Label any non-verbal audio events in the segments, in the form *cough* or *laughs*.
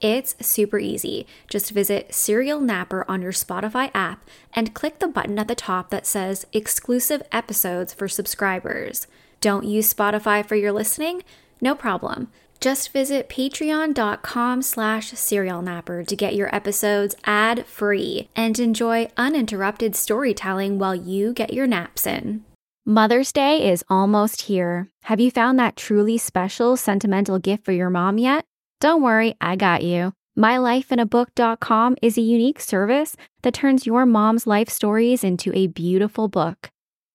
It's super easy. Just visit Serial Napper on your Spotify app and click the button at the top that says Exclusive Episodes for Subscribers. Don't use Spotify for your listening? No problem. Just visit patreon.com slash serialnapper to get your episodes ad-free and enjoy uninterrupted storytelling while you get your naps in. Mother's Day is almost here. Have you found that truly special sentimental gift for your mom yet? Don't worry, I got you. MyLifeInABook.com is a unique service that turns your mom's life stories into a beautiful book.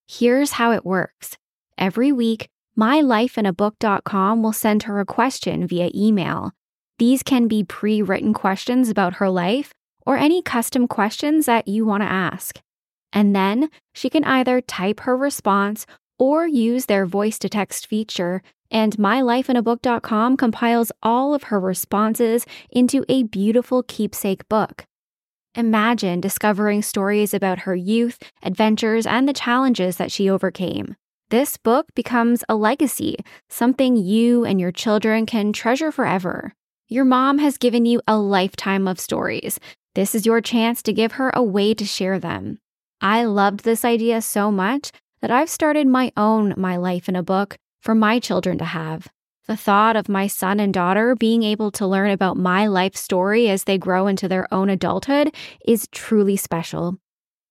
Here's how it works. Every week, MyLifeInABook.com will send her a question via email. These can be pre written questions about her life or any custom questions that you want to ask. And then she can either type her response or use their voice to text feature and mylifeinabook.com compiles all of her responses into a beautiful keepsake book. Imagine discovering stories about her youth, adventures, and the challenges that she overcame. This book becomes a legacy, something you and your children can treasure forever. Your mom has given you a lifetime of stories. This is your chance to give her a way to share them. I loved this idea so much that I've started my own My Life in a Book for my children to have. The thought of my son and daughter being able to learn about my life story as they grow into their own adulthood is truly special.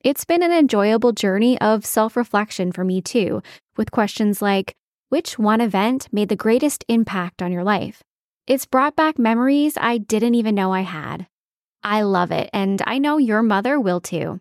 It's been an enjoyable journey of self reflection for me too, with questions like which one event made the greatest impact on your life? It's brought back memories I didn't even know I had. I love it, and I know your mother will too.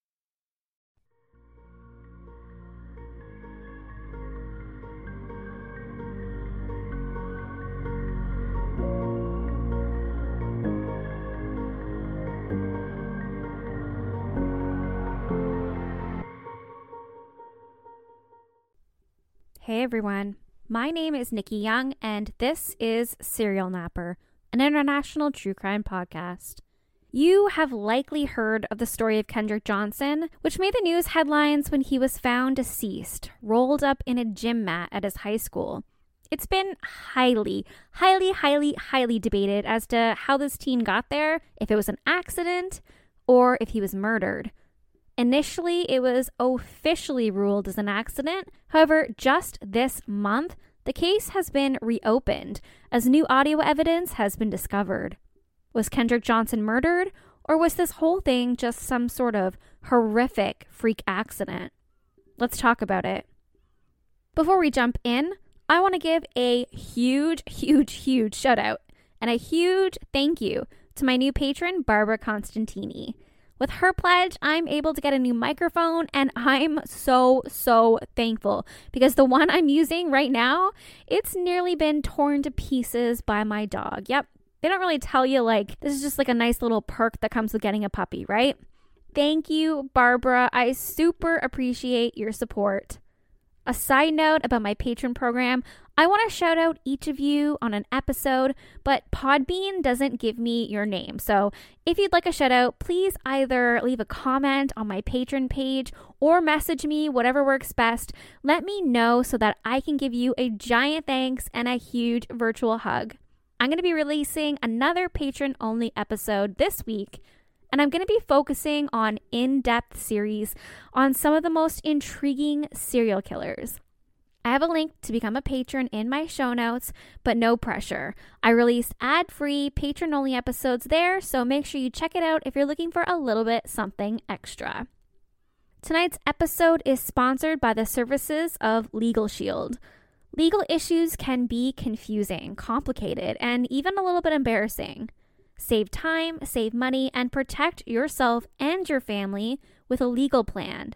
Hey everyone, my name is Nikki Young, and this is Serial Napper, an international true crime podcast. You have likely heard of the story of Kendrick Johnson, which made the news headlines when he was found deceased, rolled up in a gym mat at his high school. It's been highly, highly, highly, highly debated as to how this teen got there, if it was an accident, or if he was murdered. Initially, it was officially ruled as an accident. However, just this month, the case has been reopened as new audio evidence has been discovered. Was Kendrick Johnson murdered, or was this whole thing just some sort of horrific freak accident? Let's talk about it. Before we jump in, I want to give a huge, huge, huge shout out and a huge thank you to my new patron, Barbara Constantini. With her pledge, I'm able to get a new microphone, and I'm so, so thankful because the one I'm using right now, it's nearly been torn to pieces by my dog. Yep, they don't really tell you, like, this is just like a nice little perk that comes with getting a puppy, right? Thank you, Barbara. I super appreciate your support. A side note about my patron program I want to shout out each of you on an episode, but Podbean doesn't give me your name. So if you'd like a shout out, please either leave a comment on my patron page or message me, whatever works best. Let me know so that I can give you a giant thanks and a huge virtual hug. I'm going to be releasing another patron only episode this week and I'm going to be focusing on in depth series on some of the most intriguing serial killers. I have a link to become a patron in my show notes, but no pressure. I release ad free, patron only episodes there, so make sure you check it out if you're looking for a little bit something extra. Tonight's episode is sponsored by the services of Legal Shield. Legal issues can be confusing, complicated, and even a little bit embarrassing. Save time, save money, and protect yourself and your family with a legal plan.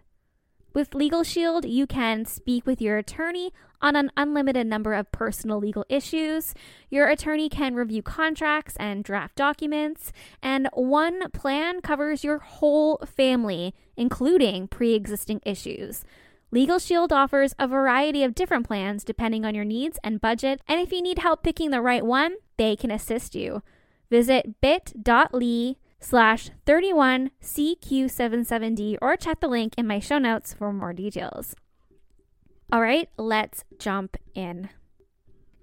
With Legal Shield, you can speak with your attorney on an unlimited number of personal legal issues. Your attorney can review contracts and draft documents, and one plan covers your whole family, including pre existing issues. Legal Shield offers a variety of different plans depending on your needs and budget, and if you need help picking the right one, they can assist you. Visit bit.ly slash 31CQ77D or check the link in my show notes for more details. All right, let's jump in.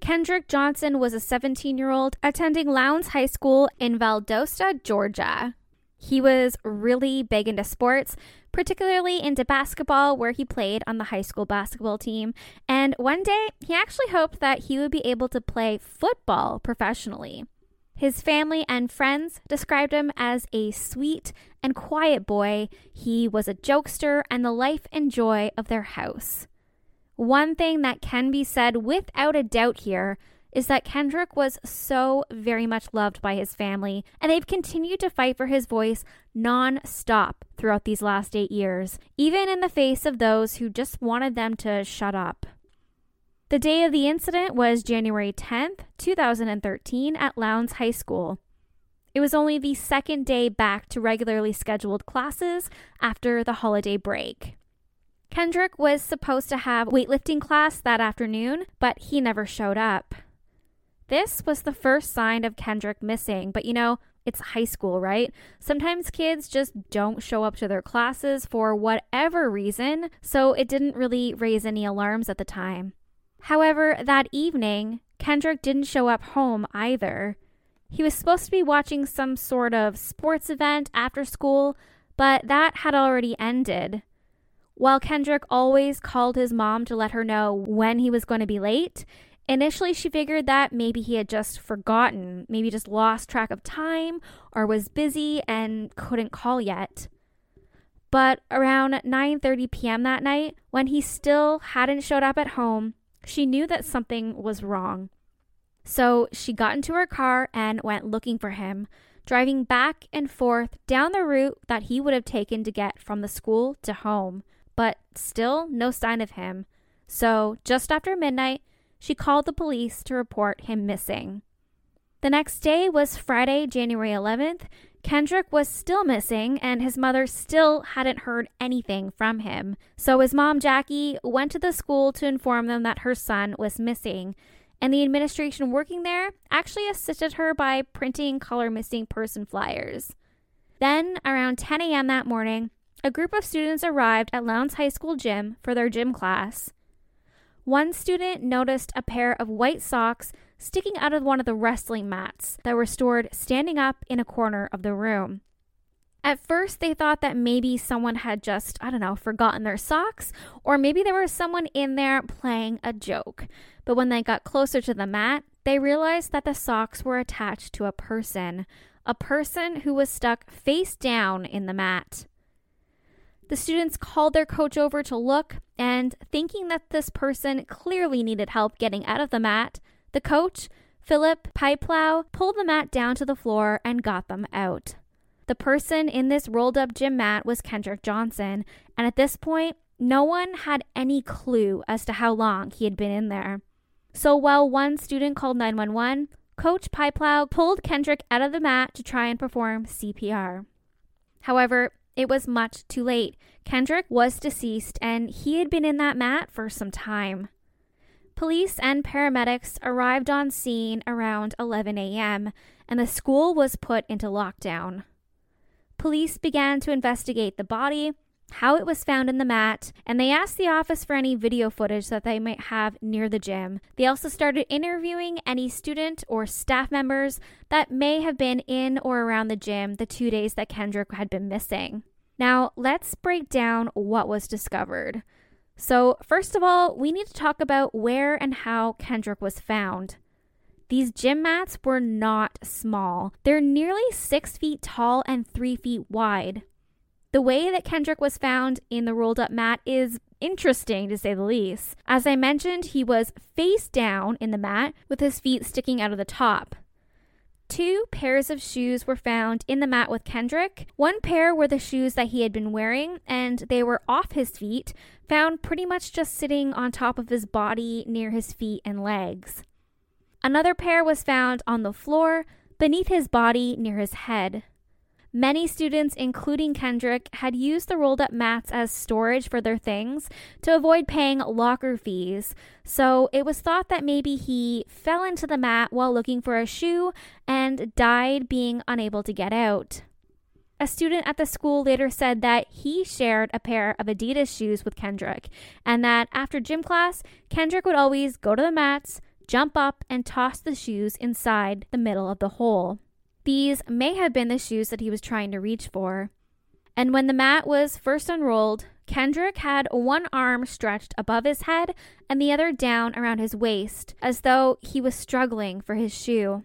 Kendrick Johnson was a 17 year old attending Lowndes High School in Valdosta, Georgia. He was really big into sports, particularly into basketball, where he played on the high school basketball team. And one day, he actually hoped that he would be able to play football professionally. His family and friends described him as a sweet and quiet boy. He was a jokester and the life and joy of their house. One thing that can be said without a doubt here is that Kendrick was so very much loved by his family, and they've continued to fight for his voice non stop throughout these last eight years, even in the face of those who just wanted them to shut up. The day of the incident was January 10th, 2013, at Lowndes High School. It was only the second day back to regularly scheduled classes after the holiday break. Kendrick was supposed to have weightlifting class that afternoon, but he never showed up. This was the first sign of Kendrick missing, but you know, it's high school, right? Sometimes kids just don't show up to their classes for whatever reason, so it didn't really raise any alarms at the time. However, that evening, Kendrick didn't show up home either. He was supposed to be watching some sort of sports event after school, but that had already ended. While Kendrick always called his mom to let her know when he was going to be late, initially she figured that maybe he had just forgotten, maybe just lost track of time or was busy and couldn't call yet. But around 9:30 p.m. that night, when he still hadn't showed up at home, she knew that something was wrong. So she got into her car and went looking for him, driving back and forth down the route that he would have taken to get from the school to home, but still no sign of him. So, just after midnight, she called the police to report him missing. The next day was Friday, January 11th, Kendrick was still missing, and his mother still hadn't heard anything from him. So his mom, Jackie, went to the school to inform them that her son was missing. And the administration working there actually assisted her by printing color missing person flyers. Then, around 10 a.m. that morning, a group of students arrived at Lowndes High School gym for their gym class. One student noticed a pair of white socks sticking out of one of the wrestling mats that were stored standing up in a corner of the room. At first, they thought that maybe someone had just, I don't know, forgotten their socks, or maybe there was someone in there playing a joke. But when they got closer to the mat, they realized that the socks were attached to a person, a person who was stuck face down in the mat. The students called their coach over to look, and thinking that this person clearly needed help getting out of the mat, the coach, Philip Pipeplow, pulled the mat down to the floor and got them out. The person in this rolled up gym mat was Kendrick Johnson, and at this point, no one had any clue as to how long he had been in there. So while one student called 911, Coach Pipeplow pulled Kendrick out of the mat to try and perform CPR. However, it was much too late. Kendrick was deceased and he had been in that mat for some time. Police and paramedics arrived on scene around 11 a.m., and the school was put into lockdown. Police began to investigate the body, how it was found in the mat, and they asked the office for any video footage that they might have near the gym. They also started interviewing any student or staff members that may have been in or around the gym the two days that Kendrick had been missing. Now, let's break down what was discovered. So, first of all, we need to talk about where and how Kendrick was found. These gym mats were not small. They're nearly six feet tall and three feet wide. The way that Kendrick was found in the rolled up mat is interesting to say the least. As I mentioned, he was face down in the mat with his feet sticking out of the top. Two pairs of shoes were found in the mat with Kendrick. One pair were the shoes that he had been wearing, and they were off his feet, found pretty much just sitting on top of his body near his feet and legs. Another pair was found on the floor, beneath his body near his head. Many students, including Kendrick, had used the rolled up mats as storage for their things to avoid paying locker fees, so it was thought that maybe he fell into the mat while looking for a shoe and died being unable to get out. A student at the school later said that he shared a pair of Adidas shoes with Kendrick, and that after gym class, Kendrick would always go to the mats, jump up, and toss the shoes inside the middle of the hole. These may have been the shoes that he was trying to reach for. And when the mat was first unrolled, Kendrick had one arm stretched above his head and the other down around his waist, as though he was struggling for his shoe.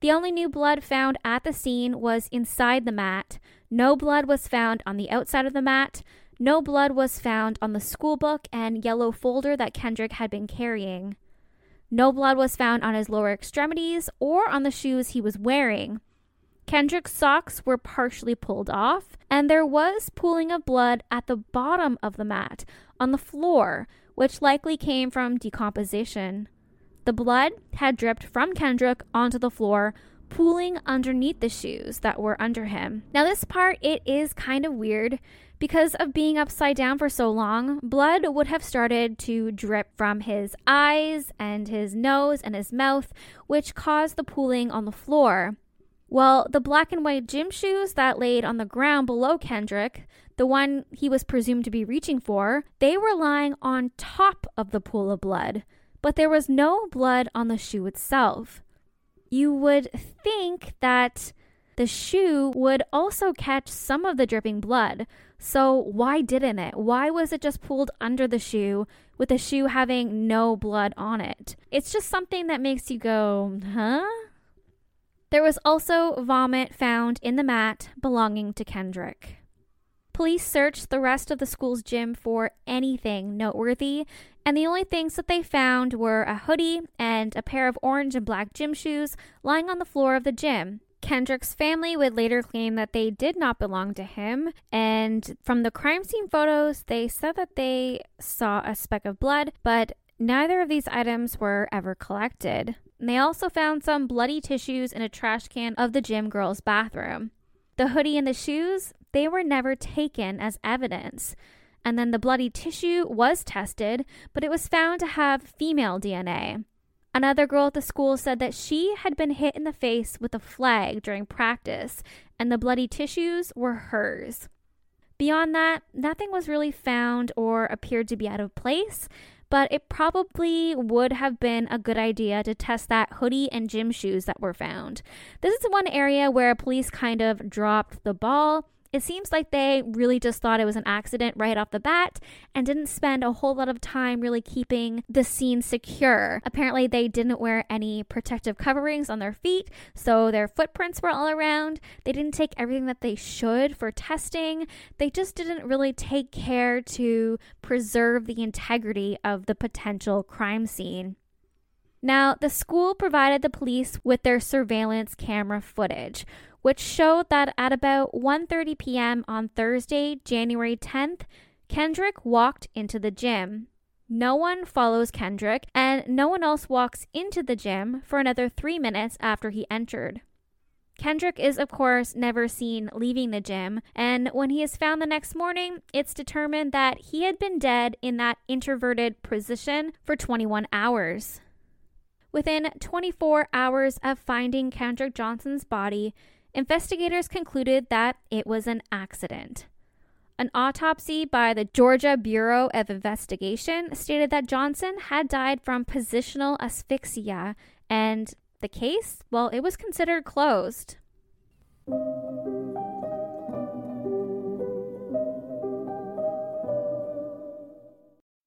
The only new blood found at the scene was inside the mat. No blood was found on the outside of the mat. No blood was found on the school book and yellow folder that Kendrick had been carrying. No blood was found on his lower extremities or on the shoes he was wearing. Kendrick's socks were partially pulled off, and there was pooling of blood at the bottom of the mat, on the floor, which likely came from decomposition. The blood had dripped from Kendrick onto the floor, pooling underneath the shoes that were under him. Now this part it is kind of weird because of being upside down for so long, blood would have started to drip from his eyes and his nose and his mouth, which caused the pooling on the floor. Well, the black and white gym shoes that laid on the ground below Kendrick, the one he was presumed to be reaching for, they were lying on top of the pool of blood, but there was no blood on the shoe itself. You would think that the shoe would also catch some of the dripping blood, so, why didn't it? Why was it just pulled under the shoe with the shoe having no blood on it? It's just something that makes you go, huh? There was also vomit found in the mat belonging to Kendrick. Police searched the rest of the school's gym for anything noteworthy, and the only things that they found were a hoodie and a pair of orange and black gym shoes lying on the floor of the gym. Kendrick's family would later claim that they did not belong to him, and from the crime scene photos, they said that they saw a speck of blood, but neither of these items were ever collected. they also found some bloody tissues in a trash can of the gym girl's bathroom. The hoodie and the shoes, they were never taken as evidence. And then the bloody tissue was tested, but it was found to have female DNA. Another girl at the school said that she had been hit in the face with a flag during practice, and the bloody tissues were hers. Beyond that, nothing was really found or appeared to be out of place, but it probably would have been a good idea to test that hoodie and gym shoes that were found. This is one area where police kind of dropped the ball it seems like they really just thought it was an accident right off the bat and didn't spend a whole lot of time really keeping the scene secure. Apparently, they didn't wear any protective coverings on their feet, so their footprints were all around. They didn't take everything that they should for testing. They just didn't really take care to preserve the integrity of the potential crime scene. Now, the school provided the police with their surveillance camera footage, which showed that at about 1:30 p.m. on Thursday, January 10th, Kendrick walked into the gym. No one follows Kendrick, and no one else walks into the gym for another three minutes after he entered. Kendrick is, of course, never seen leaving the gym, and when he is found the next morning, it's determined that he had been dead in that introverted position for 21 hours. Within 24 hours of finding Kendrick Johnson's body, investigators concluded that it was an accident. An autopsy by the Georgia Bureau of Investigation stated that Johnson had died from positional asphyxia, and the case, well, it was considered closed.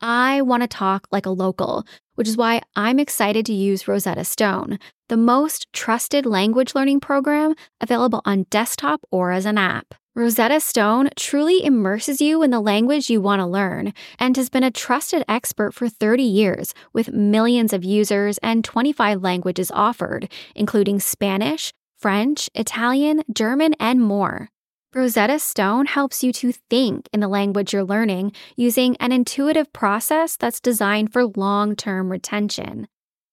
I want to talk like a local, which is why I'm excited to use Rosetta Stone, the most trusted language learning program available on desktop or as an app. Rosetta Stone truly immerses you in the language you want to learn and has been a trusted expert for 30 years with millions of users and 25 languages offered, including Spanish, French, Italian, German, and more. Rosetta Stone helps you to think in the language you're learning using an intuitive process that's designed for long term retention.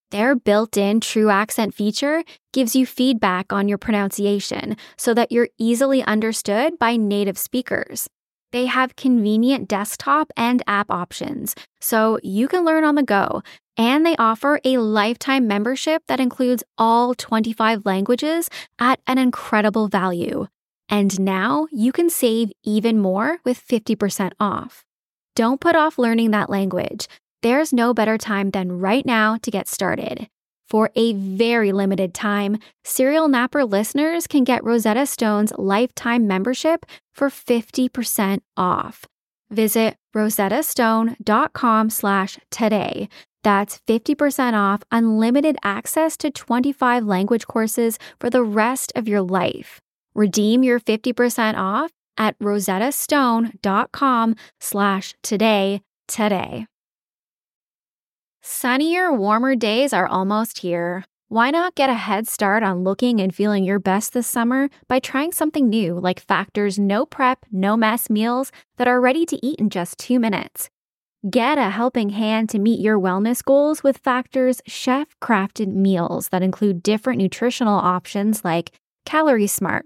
Their built in true accent feature gives you feedback on your pronunciation so that you're easily understood by native speakers. They have convenient desktop and app options, so you can learn on the go. And they offer a lifetime membership that includes all 25 languages at an incredible value. And now you can save even more with 50% off. Don't put off learning that language. There's no better time than right now to get started. For a very limited time, Serial Napper listeners can get Rosetta Stone's lifetime membership for 50% off. Visit rosettastone.com slash today. That's 50% off unlimited access to 25 language courses for the rest of your life. Redeem your 50% off at rosettastone.com slash today today. Sunnier, warmer days are almost here. Why not get a head start on looking and feeling your best this summer by trying something new like Factor's no prep, no mess meals that are ready to eat in just two minutes? Get a helping hand to meet your wellness goals with Factor's chef crafted meals that include different nutritional options like Calorie Smart,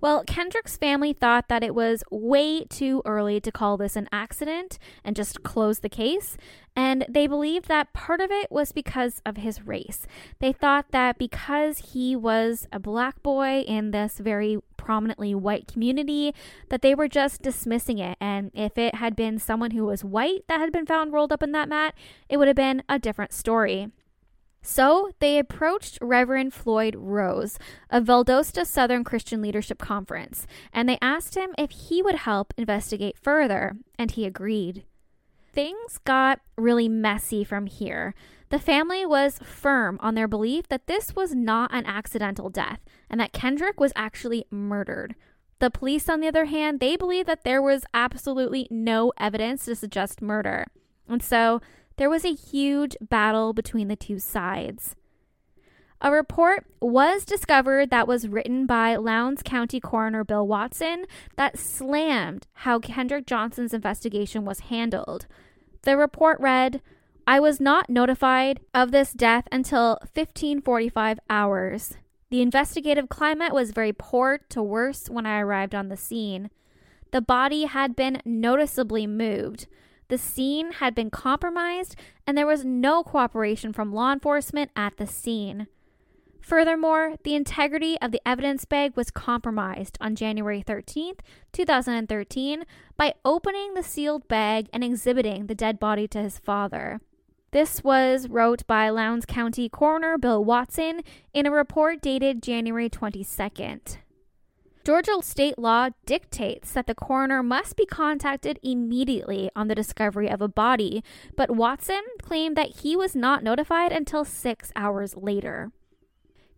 Well, Kendrick's family thought that it was way too early to call this an accident and just close the case, and they believed that part of it was because of his race. They thought that because he was a black boy in this very prominently white community, that they were just dismissing it, and if it had been someone who was white that had been found rolled up in that mat, it would have been a different story. So they approached Reverend Floyd Rose of Valdosta Southern Christian Leadership Conference, and they asked him if he would help investigate further, and he agreed. Things got really messy from here. The family was firm on their belief that this was not an accidental death and that Kendrick was actually murdered. The police, on the other hand, they believe that there was absolutely no evidence to suggest murder. And so there was a huge battle between the two sides. A report was discovered that was written by Lowndes County Coroner Bill Watson that slammed how Kendrick Johnson's investigation was handled. The report read, I was not notified of this death until 1545 hours. The investigative climate was very poor to worse when I arrived on the scene. The body had been noticeably moved. The scene had been compromised and there was no cooperation from law enforcement at the scene. Furthermore, the integrity of the evidence bag was compromised on January 13th, 2013, by opening the sealed bag and exhibiting the dead body to his father. This was wrote by Lowndes County Coroner Bill Watson in a report dated January 22nd. Georgia state law dictates that the coroner must be contacted immediately on the discovery of a body, but Watson claimed that he was not notified until six hours later.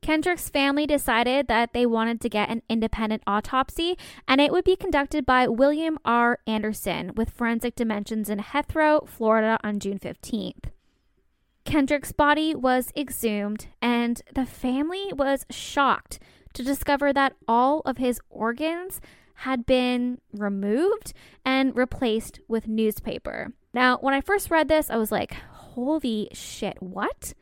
Kendrick's family decided that they wanted to get an independent autopsy, and it would be conducted by William R. Anderson with Forensic Dimensions in Heathrow, Florida on June 15th. Kendrick's body was exhumed, and the family was shocked to discover that all of his organs had been removed and replaced with newspaper. Now, when I first read this, I was like, holy shit, what?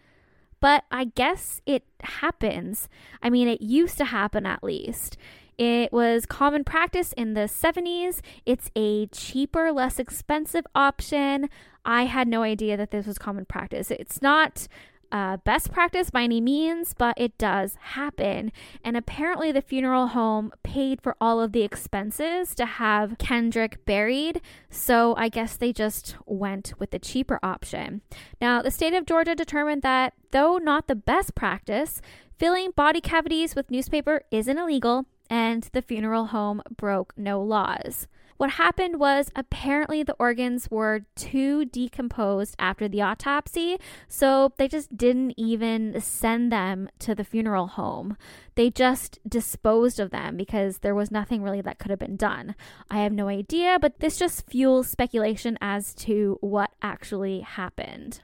But I guess it happens. I mean, it used to happen at least. It was common practice in the 70s. It's a cheaper, less expensive option. I had no idea that this was common practice. It's not uh, best practice by any means, but it does happen. And apparently, the funeral home paid for all of the expenses to have Kendrick buried. So I guess they just went with the cheaper option. Now, the state of Georgia determined that, though not the best practice, filling body cavities with newspaper isn't illegal, and the funeral home broke no laws. What happened was apparently the organs were too decomposed after the autopsy, so they just didn't even send them to the funeral home. They just disposed of them because there was nothing really that could have been done. I have no idea, but this just fuels speculation as to what actually happened.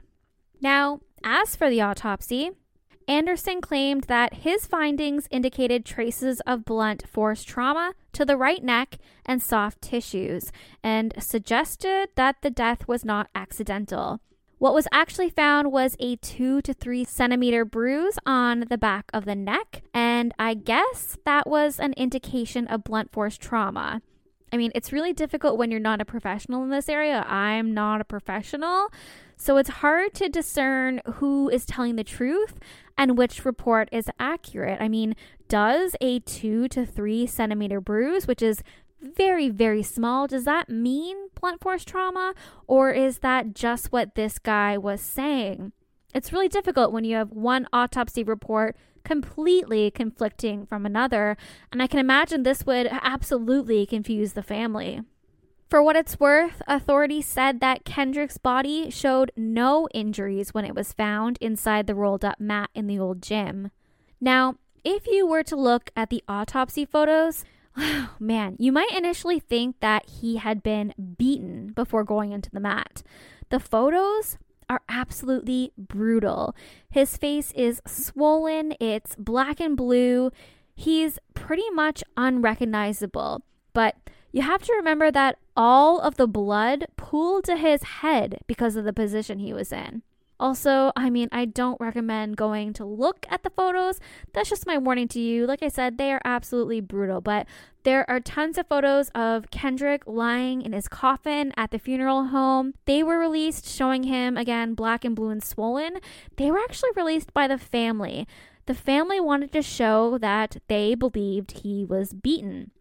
Now, as for the autopsy, Anderson claimed that his findings indicated traces of blunt force trauma to the right neck and soft tissues and suggested that the death was not accidental. What was actually found was a two to three centimeter bruise on the back of the neck, and I guess that was an indication of blunt force trauma. I mean, it's really difficult when you're not a professional in this area. I'm not a professional. So it's hard to discern who is telling the truth and which report is accurate. I mean, does a two to three centimeter bruise, which is very, very small, does that mean blunt force trauma? Or is that just what this guy was saying? It's really difficult when you have one autopsy report completely conflicting from another, and I can imagine this would absolutely confuse the family. For what it's worth, authorities said that Kendrick's body showed no injuries when it was found inside the rolled up mat in the old gym. Now, if you were to look at the autopsy photos, *sighs* oh man, you might initially think that he had been beaten before going into the mat. The photos are absolutely brutal. His face is swollen, it's black and blue. He's pretty much unrecognizable. But you have to remember that all of the blood pooled to his head because of the position he was in. Also, I mean, I don't recommend going to look at the photos. That's just my warning to you. Like I said, they are absolutely brutal, but there are tons of photos of Kendrick lying in his coffin at the funeral home. They were released showing him again black and blue and swollen. They were actually released by the family. The family wanted to show that they believed he was beaten.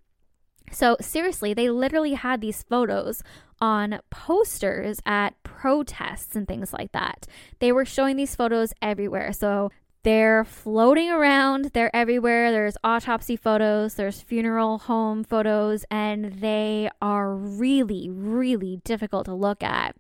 So, seriously, they literally had these photos on posters at protests and things like that. They were showing these photos everywhere. So, they're floating around, they're everywhere. There's autopsy photos, there's funeral home photos, and they are really, really difficult to look at.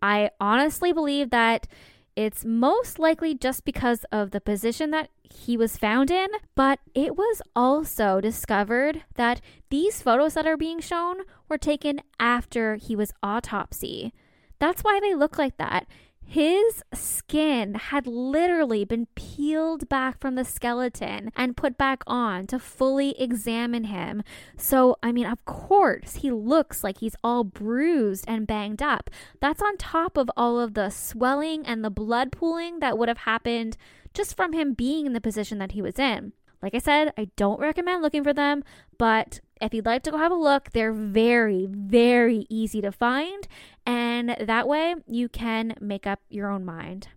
I honestly believe that it's most likely just because of the position that he was found in, but it was also discovered that these photos that are being shown were taken after he was autopsy. That's why they look like that. His skin had literally been peeled back from the skeleton and put back on to fully examine him. So, I mean, of course, he looks like he's all bruised and banged up. That's on top of all of the swelling and the blood pooling that would have happened just from him being in the position that he was in. Like I said, I don't recommend looking for them, but if you'd like to go have a look, they're very, very easy to find. And that way you can make up your own mind.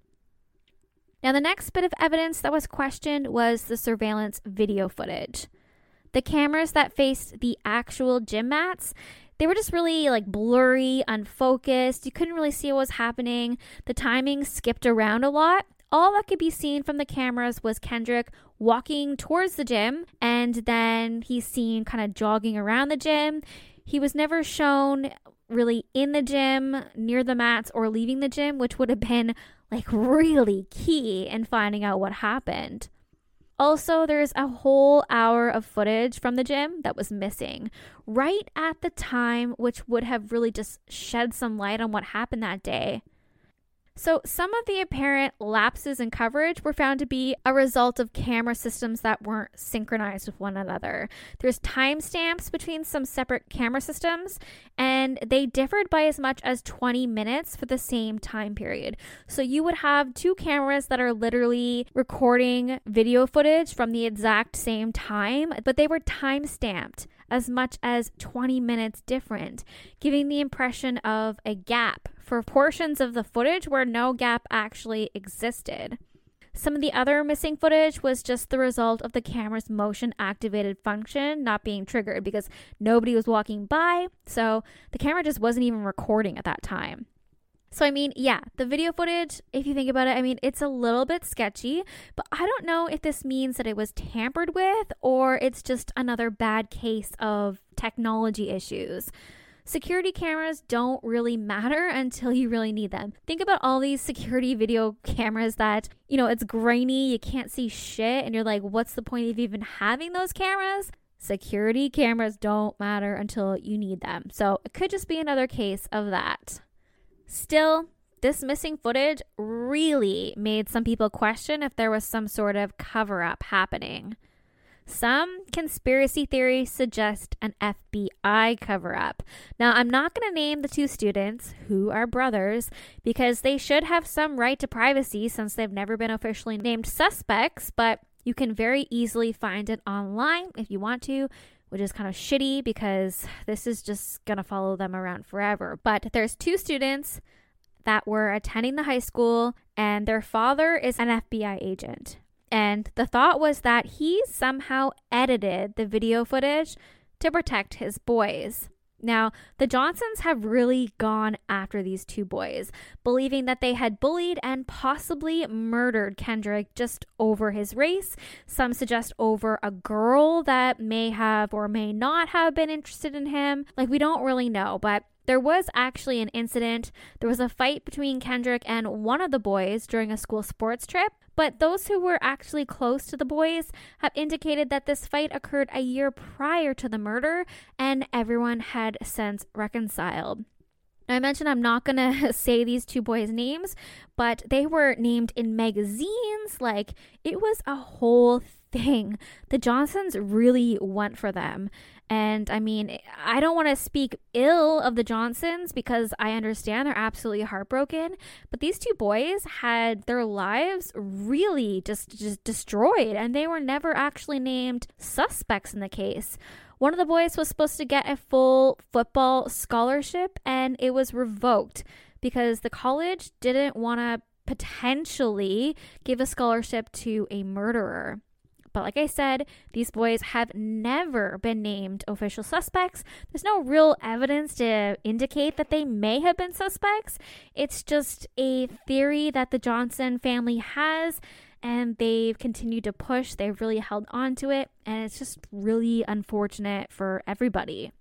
Now, the next bit of evidence that was questioned was the surveillance video footage. The cameras that faced the actual gym mats, they were just really like blurry, unfocused. You couldn't really see what was happening. The timing skipped around a lot. All that could be seen from the cameras was Kendrick walking towards the gym and then he's seen kind of jogging around the gym. He was never shown really in the gym, near the mats, or leaving the gym, which would have been like really key in finding out what happened. Also, there's a whole hour of footage from the gym that was missing right at the time, which would have really just shed some light on what happened that day. So, some of the apparent lapses in coverage were found to be a result of camera systems that weren't synchronized with one another. There's timestamps between some separate camera systems, and they differed by as much as 20 minutes for the same time period. So, you would have two cameras that are literally recording video footage from the exact same time, but they were time stamped as much as 20 minutes different, giving the impression of a gap for portions of the footage where no gap actually existed. Some of the other missing footage was just the result of the camera's motion activated function not being triggered because nobody was walking by, so the camera just wasn't even recording at that time. So, I mean, yeah, the video footage, if you think about it, I mean, it's a little bit sketchy, but I don't know if this means that it was tampered with or it's just another bad case of technology issues. Security cameras don't really matter *laughs* until you really need them. Think about all these security video cameras that, you know, it's grainy, you can't see shit, and you're like, what's the point of even having those cameras? Security cameras don't matter until you need them. So it could just be another case of that. Still, this missing footage really made some people question if there was some sort of cover up happening. Some conspiracy theories suggest an FBI cover up. Now, I'm not going to name the two students who are brothers because they should have some right to privacy since they've never been officially named suspects, but you can very easily find it online if you want to which is kind of shitty because this is just going to follow them around forever. But there's two students that were attending the high school, and their father is an FBI agent. And the thought was that he somehow edited the video footage to protect his boys. Now, the Johnsons have really gone after these two boys, believing that they had bullied and possibly murdered Kendrick just over his race. Some suggest over a girl that may have or may not have been interested in him. Like, we don't really know, but there was actually an incident. There was a fight between Kendrick and one of the boys during a school sports trip. But those who were actually close to the boys have indicated that this fight occurred a year prior to the murder and everyone had since reconciled. Now, I mentioned I'm not going *laughs* to say these two boys' names, but they were named in magazines. Like, it was a whole thing. The Johnsons really went for them. And I mean, I don't want to speak ill of the Johnsons because I understand they're absolutely heartbroken, but these two boys had their lives really just just destroyed and they were never actually named suspects in the case. One of the boys was supposed to get a full football scholarship and it was revoked because the college didn't want to potentially give a scholarship to a murderer. But like I said, these boys have never been named official suspects. There's no real evidence to indicate that they may have been suspects. It's just a theory that the Johnson family has and they've continued to push. They've really held on to it, and it's just really unfortunate for everybody.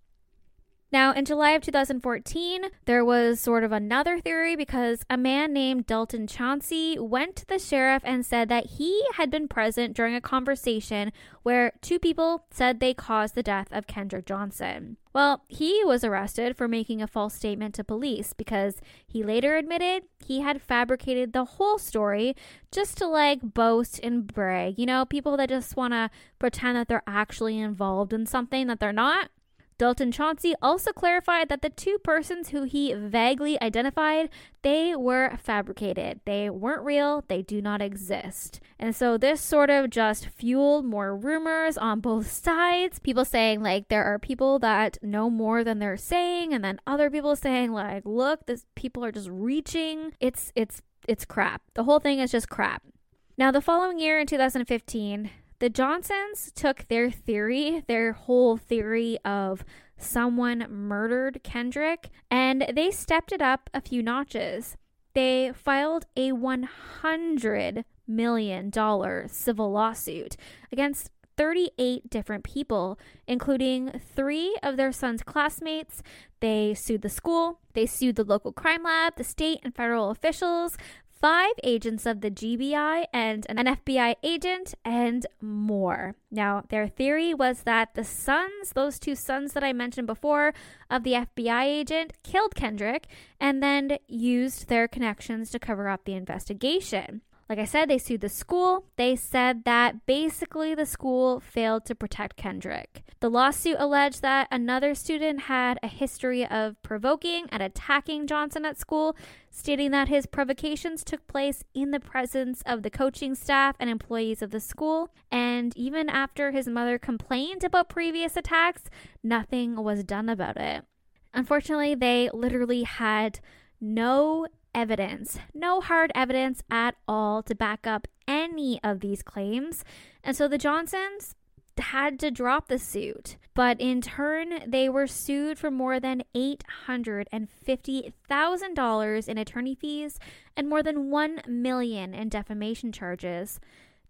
Now, in July of 2014, there was sort of another theory because a man named Dalton Chauncey went to the sheriff and said that he had been present during a conversation where two people said they caused the death of Kendrick Johnson. Well, he was arrested for making a false statement to police because he later admitted he had fabricated the whole story just to like boast and brag. You know, people that just want to pretend that they're actually involved in something that they're not. Dalton Chauncey also clarified that the two persons who he vaguely identified, they were fabricated. They weren't real, they do not exist. And so this sort of just fueled more rumors on both *laughs* sides. People saying like there are people that know more than they're saying and then other people saying like look, this people are just reaching. It's it's it's crap. The whole thing is just crap. Now, the following year in 2015, the Johnsons took their theory, their whole theory of someone murdered Kendrick, and they stepped it up a few notches. They filed a $100 million civil lawsuit against 38 different people, including three of their son's classmates. They sued the school, they sued the local crime lab, the state and federal officials, five agents of the GBI and an FBI agent, and more. Now, their theory was that the sons, those two sons that I mentioned before of the FBI agent, killed Kendrick and then used their connections to cover up the investigation. Like I said, they sued the school. They said that basically the school failed to protect Kendrick. The lawsuit alleged that another student had a history of provoking and attacking Johnson at school, stating that his provocations took place in the presence of the coaching staff and employees of the school. And even after his mother complained about previous attacks, nothing was done about it. Unfortunately, they literally had no evidence, no hard evidence at all to back up any of these claims. And so the Johnsons had to drop the suit. But in turn, they were sued for more than $850,000 in attorney fees and more than 1 million in defamation charges.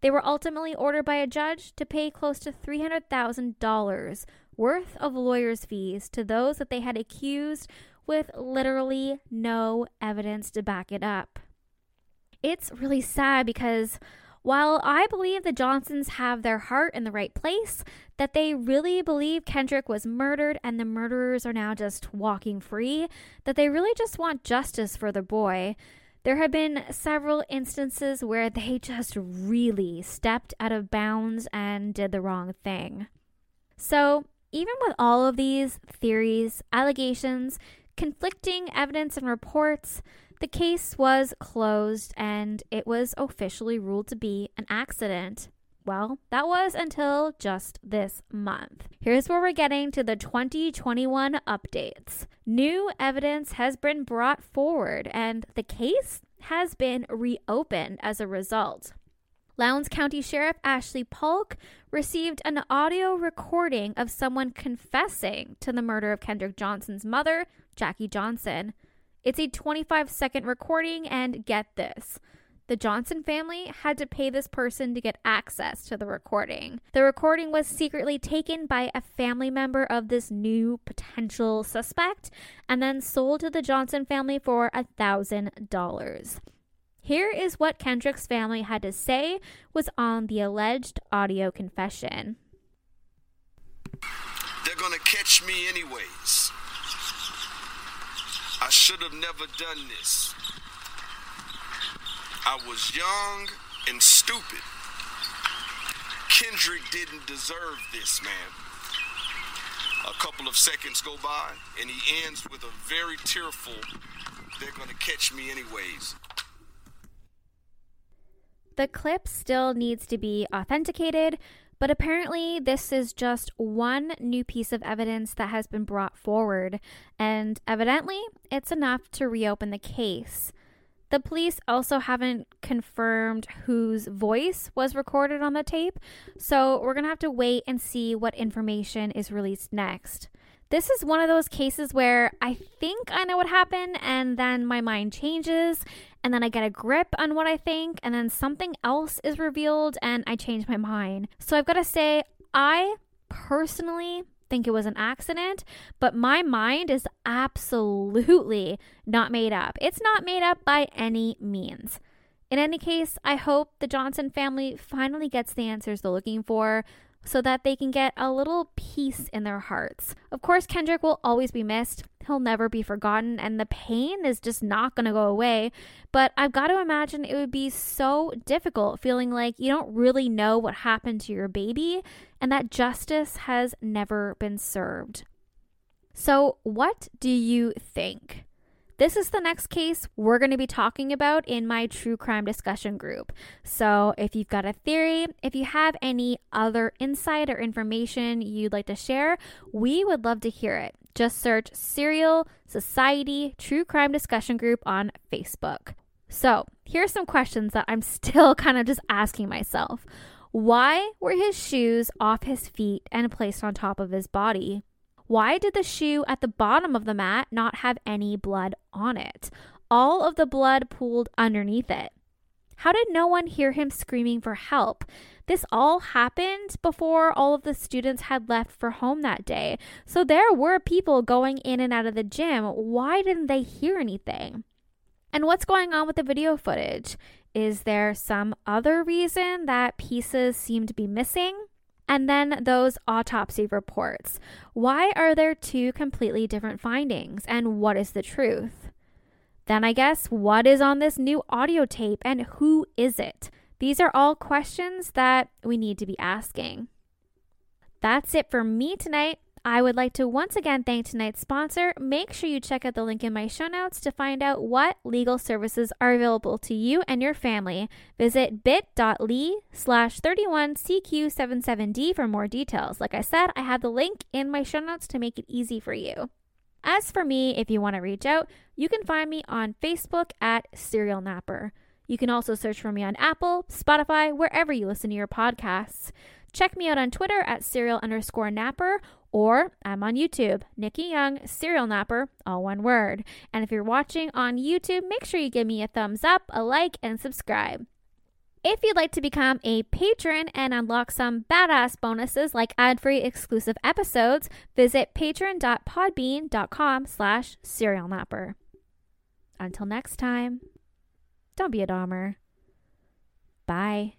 They were ultimately ordered by a judge to pay close to $300,000 worth of lawyers' fees to those that they had accused with literally no evidence to back it up. It's really sad because while I believe the Johnsons have their heart in the right place, that they really believe Kendrick was murdered and the murderers are now just walking free, that they really just want justice for the boy, there have been several instances where they just really stepped out of bounds and did the wrong thing. So, even with all of these theories, allegations, conflicting evidence and reports, the case was closed and it was officially ruled to be an accident. Well, that was until just this month. Here's where we're getting to the 2021 updates. New evidence has been brought forward, and the case has been reopened as a result. Lowndes County Sheriff Ashley Paulk received an audio recording of someone confessing to the murder of Kendrick Johnson's mother, Jackie Johnson. It's a 25 second recording, and get this. The Johnson family had to pay this person to get access to the recording. The recording was secretly taken by a family member of this new potential suspect and then sold to the Johnson family for a $1,000. Here is what Kendrick's family had to say was on the alleged audio confession. They're going to catch me anyways. I should have never done this. I was young and stupid. Kendrick didn't deserve this, man. A couple of seconds go by, and he ends with a very tearful, they're to catch me anyways. The clip still needs to be authenticated, but apparently, this is just one new piece of evidence that has been brought forward, and evidently, it's enough to reopen the case. The police also haven't confirmed whose voice was recorded on the tape, so we're gonna have to wait and see what information is released next. This is one of those cases where I think I know what happened, and then my mind changes, and then I get a grip on what I think, and then something else is revealed, and I change my mind. So I've got to say, I personally think it was an accident, but my mind is absolutely not made up. It's not made up by any means. In any case, I hope the Johnson family finally gets the answers they're looking for so that they can get a little peace in their hearts. Of course, Kendrick will always be missed. He'll never be forgotten, and the pain is just not going to go away. But I've got to imagine it would be so difficult feeling like you don't really know what happened to your baby and that justice has never been served. So, what do you think? This is the next case we're going to be talking about in my true crime discussion group. So, if you've got a theory, if you have any other insight or information you'd like to share, we would love to hear it. Just search Serial Society True Crime Discussion Group on Facebook. So, here's some questions that I'm *laughs* still kind of just asking myself. Why were his shoes off his feet and placed on top of his body? Why did the shoe at the bottom of the mat not have any blood on it? All of the blood pooled underneath it. How did no one hear him screaming for help? This all happened before all of the students had left for home that day. So there were people going in and out of the gym. Why didn't they hear anything? And what's going on with the video footage? Is there some other reason that pieces seem to be missing? And then those autopsy reports. Why are there two completely different findings? And what is the truth? Then I guess what is on this new audio tape and who is it? These are all questions that we need to be asking. That's it for me tonight. I would like to once again thank tonight's sponsor. Make sure you check out the link in my show notes to find out what legal services are available to you and your family. Visit bit.ly slash 31CQ77D for more details. Like I said, I have the link in my show notes to make it easy for you. As for me, if you want to reach out, you can find me on Facebook at Serial Napper. You can also search for me on Apple, Spotify, wherever you listen to your podcasts. Check me out on Twitter at serial underscore napper, or I'm on YouTube, Nikki Young, serial napper, all one word. And if you're watching on YouTube, make sure you give me a thumbs up, a like, and subscribe. If you'd like to become a patron and unlock some badass bonuses like ad-free exclusive episodes, visit patron.podbean.com slash serialnapper. Until next time, don't be a Dahmer. Bye.